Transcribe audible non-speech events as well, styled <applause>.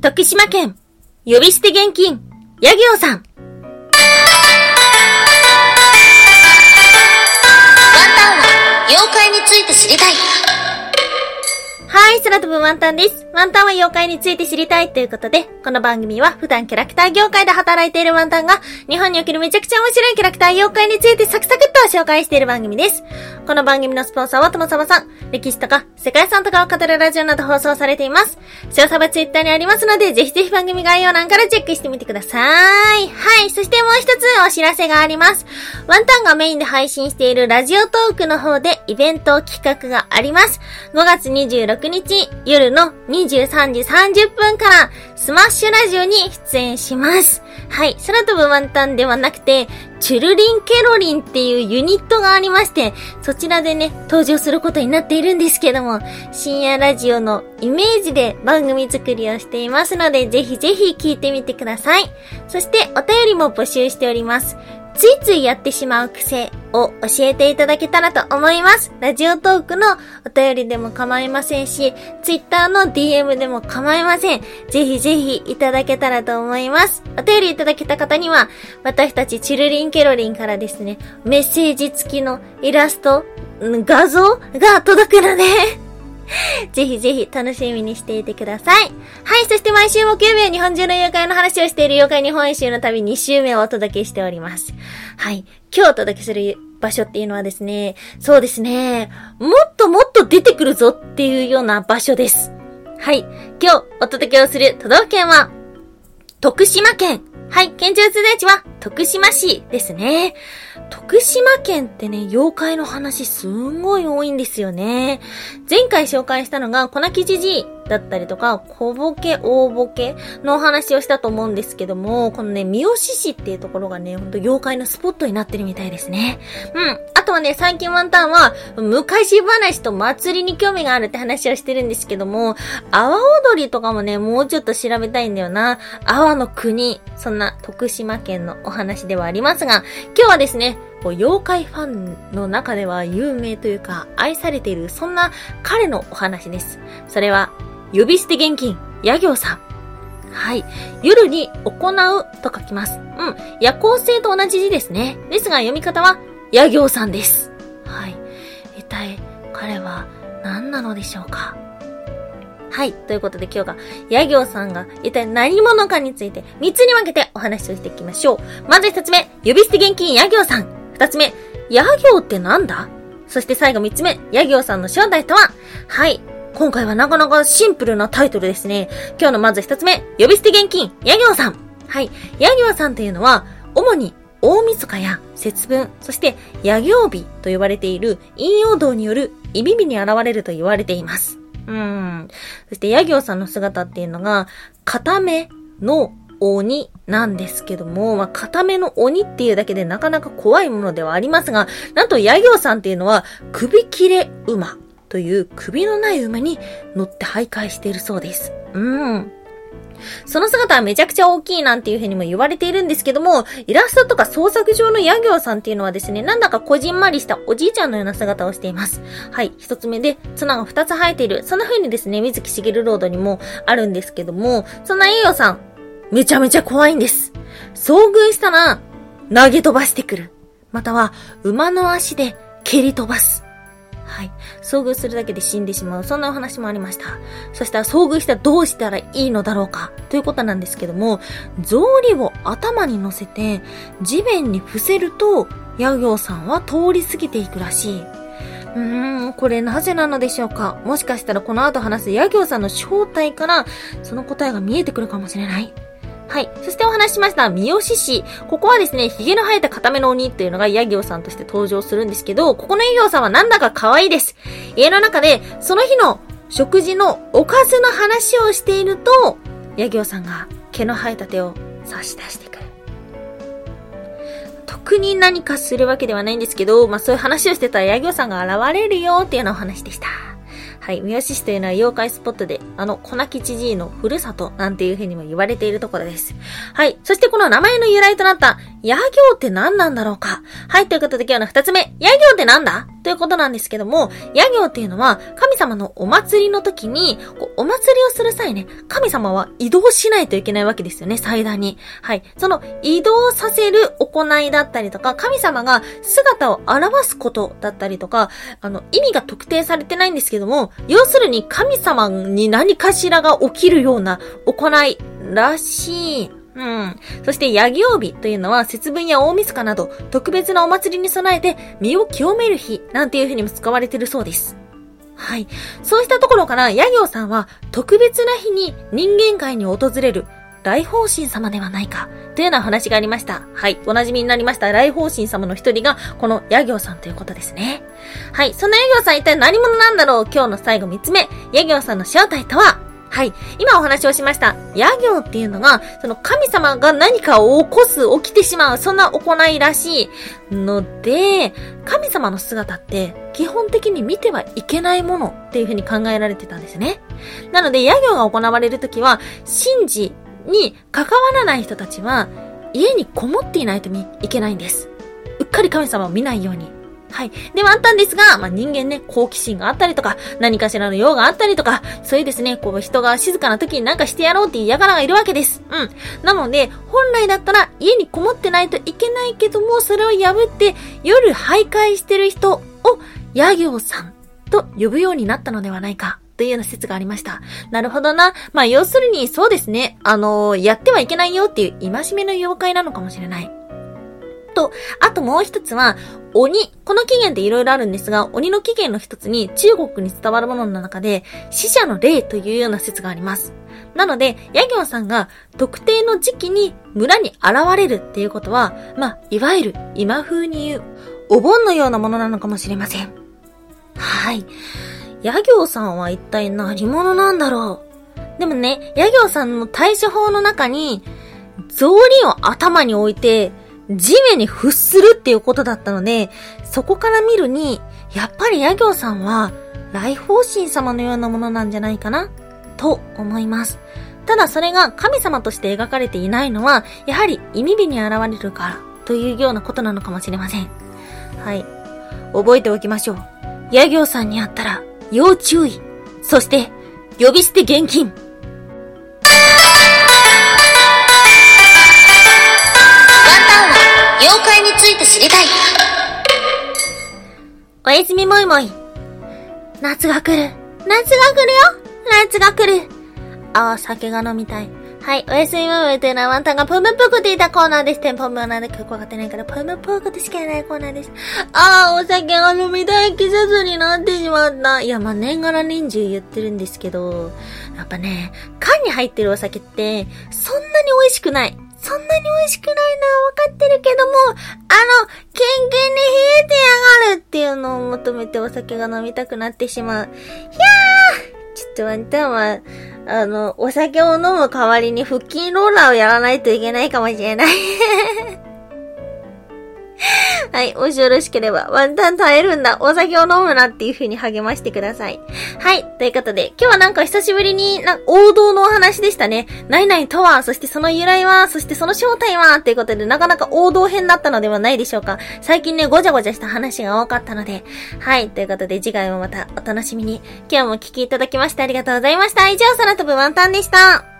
徳島県、呼び捨て現金、ヤギオさん。ワンタンは妖怪について知りたい。はい、空飛ぶワンタンです。ワンタンは妖怪について知りたいということで、この番組は普段キャラクター業界で働いているワンタンが、日本におけるめちゃくちゃ面白いキャラクター妖怪についてサクサクっと紹介している番組です。この番組のスポンサーはともさまさん、歴史とか世界遺産とかを語るラジオなど放送されています。詳細はツイッターにありますので、ぜひぜひ番組概要欄からチェックしてみてください。はい、そしてもう一つお知らせがあります。ワンタンがメインで配信しているラジオトークの方でイベント企画があります。5月26日夜の23時30分からスマッシュラジオに出演します。はい、空飛ぶワンタンではなくて、チュルリンケロリンっていうユニットがありまして、そちらでね、登場することになっているんですけども、深夜ラジオのイメージで番組作りをしていますので、ぜひぜひ聞いてみてください。そして、お便りも募集しております。ついついやってしまう癖を教えていただけたらと思います。ラジオトークのお便りでも構いませんし、ツイッターの DM でも構いません。ぜひぜひいただけたらと思います。お便りいただけた方には、私たちチルリンケロリンからですね、メッセージ付きのイラスト、画像が届くので <laughs> ぜひぜひ楽しみにしていてください。はい、そして毎週木曜日は日本中の妖怪の話をしている妖怪日本一周の旅2週目をお届けしております。はい、今日お届けする場所っていうのはですね、そうですね、もっともっと出てくるぞっていうような場所です。はい、今日お届けをする都道府県は、徳島県。はい、県庁通電地は徳島市ですね。徳島県ってね、妖怪の話すんごい多いんですよね。前回紹介したのが、粉木じじいだったりとか、小ボケ、大ボケのお話をしたと思うんですけども、このね、三好市っていうところがね、ほんと妖怪のスポットになってるみたいですね。うん。あとはね、最近ワンタンは、昔話と祭りに興味があるって話をしてるんですけども、阿波踊りとかもね、もうちょっと調べたいんだよな。阿波の国、そんな徳島県のお話ではありますが、今日はですね、こう妖怪ファンの中では有名というか愛されているそんな彼のお話です。それは呼び捨て現金、野行さん。はい。夜に行うと書きます。うん。夜行性と同じ字ですね。ですが読み方は、野行さんです。はい。一体、彼は何なのでしょうか？はい。ということで今日が、野行さんが一体何者かについて3つに分けてお話をしていきましょう。まず1つ目、呼び捨て現金野行さん。2つ目、野行ってなんだ？そして最後3つ目、野行さんの正体とは？はい。今回はなかなかシンプルなタイトルですね。今日のまず一つ目、呼び捨て現金、ヤギワさん。はい。ヤギワさんというのは、主に大晦日や節分、そして夜行日と呼ばれている陰陽道によるイビビに現れると言われています。うん。そしてヤギオさんの姿っていうのが、固めの鬼なんですけども、まあ、固めの鬼っていうだけでなかなか怖いものではありますが、なんとヤギオさんっていうのは、首切れ馬という首のない馬に乗って徘徊しているそうです。うん。その姿はめちゃくちゃ大きいなんていうふうにも言われているんですけども、イラストとか創作上のヤギョウさんっていうのはですね、なんだかこじんまりしたおじいちゃんのような姿をしています。はい。一つ目で、綱が二つ生えている。そんな風にですね、水木しげるロードにもあるんですけども、そんなヤギョウさん、めちゃめちゃ怖いんです。遭遇したら、投げ飛ばしてくる。または、馬の足で蹴り飛ばす。はい。遭遇するだけで死んでしまう。そんなお話もありました。そしたら遭遇したらどうしたらいいのだろうか。ということなんですけども、草履を頭に乗せて、地面に伏せると、ヤギョウさんは通り過ぎていくらしい。うーん、これなぜなのでしょうかもしかしたらこの後話すヤギョウさんの正体から、その答えが見えてくるかもしれない。はい。そしてお話ししました、三好市。ここはですね、髭の生えた固めの鬼っていうのがヤギオさんとして登場するんですけど、ここのヤギオさんはなんだか可愛いです。家の中で、その日の食事のおかずの話をしていると、ヤギオさんが毛の生えた手を差し出してくる。特に何かするわけではないんですけど、まあそういう話をしてたらヤギオさんが現れるよっていうようなお話でした。はい、三好市というのは妖怪スポットで、あの、粉吉爺のふるさとなんていうふうにも言われているところです。はい、そしてこの名前の由来となった野行って何なんだろうか。はい、ということで今日の二つ目、野行って何だ？ということなんですけども、野行っていうのは、神様のお祭りの時に、こうお祭りをする際ね、神様は移動しないといけないわけですよね、祭壇に。はい。その移動させる行いだったりとか、神様が姿を表すことだったりとか、あの、意味が特定されてないんですけども、要するに神様に何かしらが起きるような行いらしいうん。そして、ヤギ日というのは、節分や大晦日など、特別なお祭りに備えて、身を清める日、なんていう風にも使われてるそうです。はい。そうしたところから、ヤギオさんは、特別な日に人間界に訪れる、来訪神様ではないか、というような話がありました。はい。お馴染みになりました来訪神様の一人が、このヤギオさんということですね。はい。そんなヤギオさん一体何者なんだろう？今日の最後三つ目。ヤギオさんの正体とは？はい。今お話をしました、野行っていうのが、その神様が何かを起こす、起きてしまう、そんな行いらしいので、神様の姿って基本的に見てはいけないものっていうふうに考えられてたんですね。なので、野行が行われるときは、神事に関わらない人たちは、家にこもっていないといけないんです。うっかり神様を見ないように。はい。ではあったんですが、まあ、人間ね、好奇心があったりとか、何かしらの用があったりとか、そういうですね、こう人が静かな時になんかしてやろうっていう嫌がらがいるわけです。うん。なので、本来だったら家にこもってないといけないけども、それを破って夜徘徊してる人を、野行さんと呼ぶようになったのではないか。というような説がありました。なるほどな。まあ、要するに、そうですね。あのー、やってはいけないよっていう戒めの妖怪なのかもしれない。と、あともう一つは、鬼。この起源って色々あるんですが、鬼の起源の一つに中国に伝わるものの中で、死者の霊というような説があります。なので、ヤギョンさんが特定の時期に村に現れるっていうことは、まあ、いわゆる今風に言う、お盆のようなものなのかもしれません。はい。ヤギョウさんは一体何者なんだろう？でもね、ヤギョウさんの対処法の中に、草履を頭に置いて、地面に伏するっていうことだったので、そこから見るに、やっぱりヤギョウさんは、来訪神様のようなものなんじゃないかな、と思います。ただそれが神様として描かれていないのは、やはり意味日に現れるから、というようなことなのかもしれません。はい。覚えておきましょう。ヤギョウさんに会ったら、要注意。そして、呼び捨て現金。ついて知りたい。おやすみもいもい。夏が来る。夏が来るよ夏が来る。ああ、酒が飲みたい。はい。おやすみもいもいというのはワンタンがプムプクって言ったコーナーです。テンポムはなんでかわかってないから、プムプクってしかいないコーナーです。ああ、お酒が飲みたい季節になってしまった。いや、まあ、年がら年中言ってるんですけど、やっぱね、缶に入ってるお酒って、そんなに美味しくない。そんなに美味しくないのは分かってるけども、あの、キンキンに冷えてやがるっていうのを求めてお酒が飲みたくなってしまう。ひゃーちょっとワンタンは、あの、お酒を飲む代わりに腹筋ローラーをやらないといけないかもしれないはい。もしよろしければ、ワンタン耐えるんだ。お酒を飲むなっていう風に励ましてください。はい。ということで、今日はなんか久しぶりにな、王道のお話でしたね。何々とは、そしてその由来は、そしてその正体は、っていうことで、なかなか王道編だったのではないでしょうか。最近ね、ごちゃごちゃした話が多かったので。はい。ということで、次回もまたお楽しみに。今日も聞きいただきましてありがとうございました。以上、空飛ぶワンタンでした。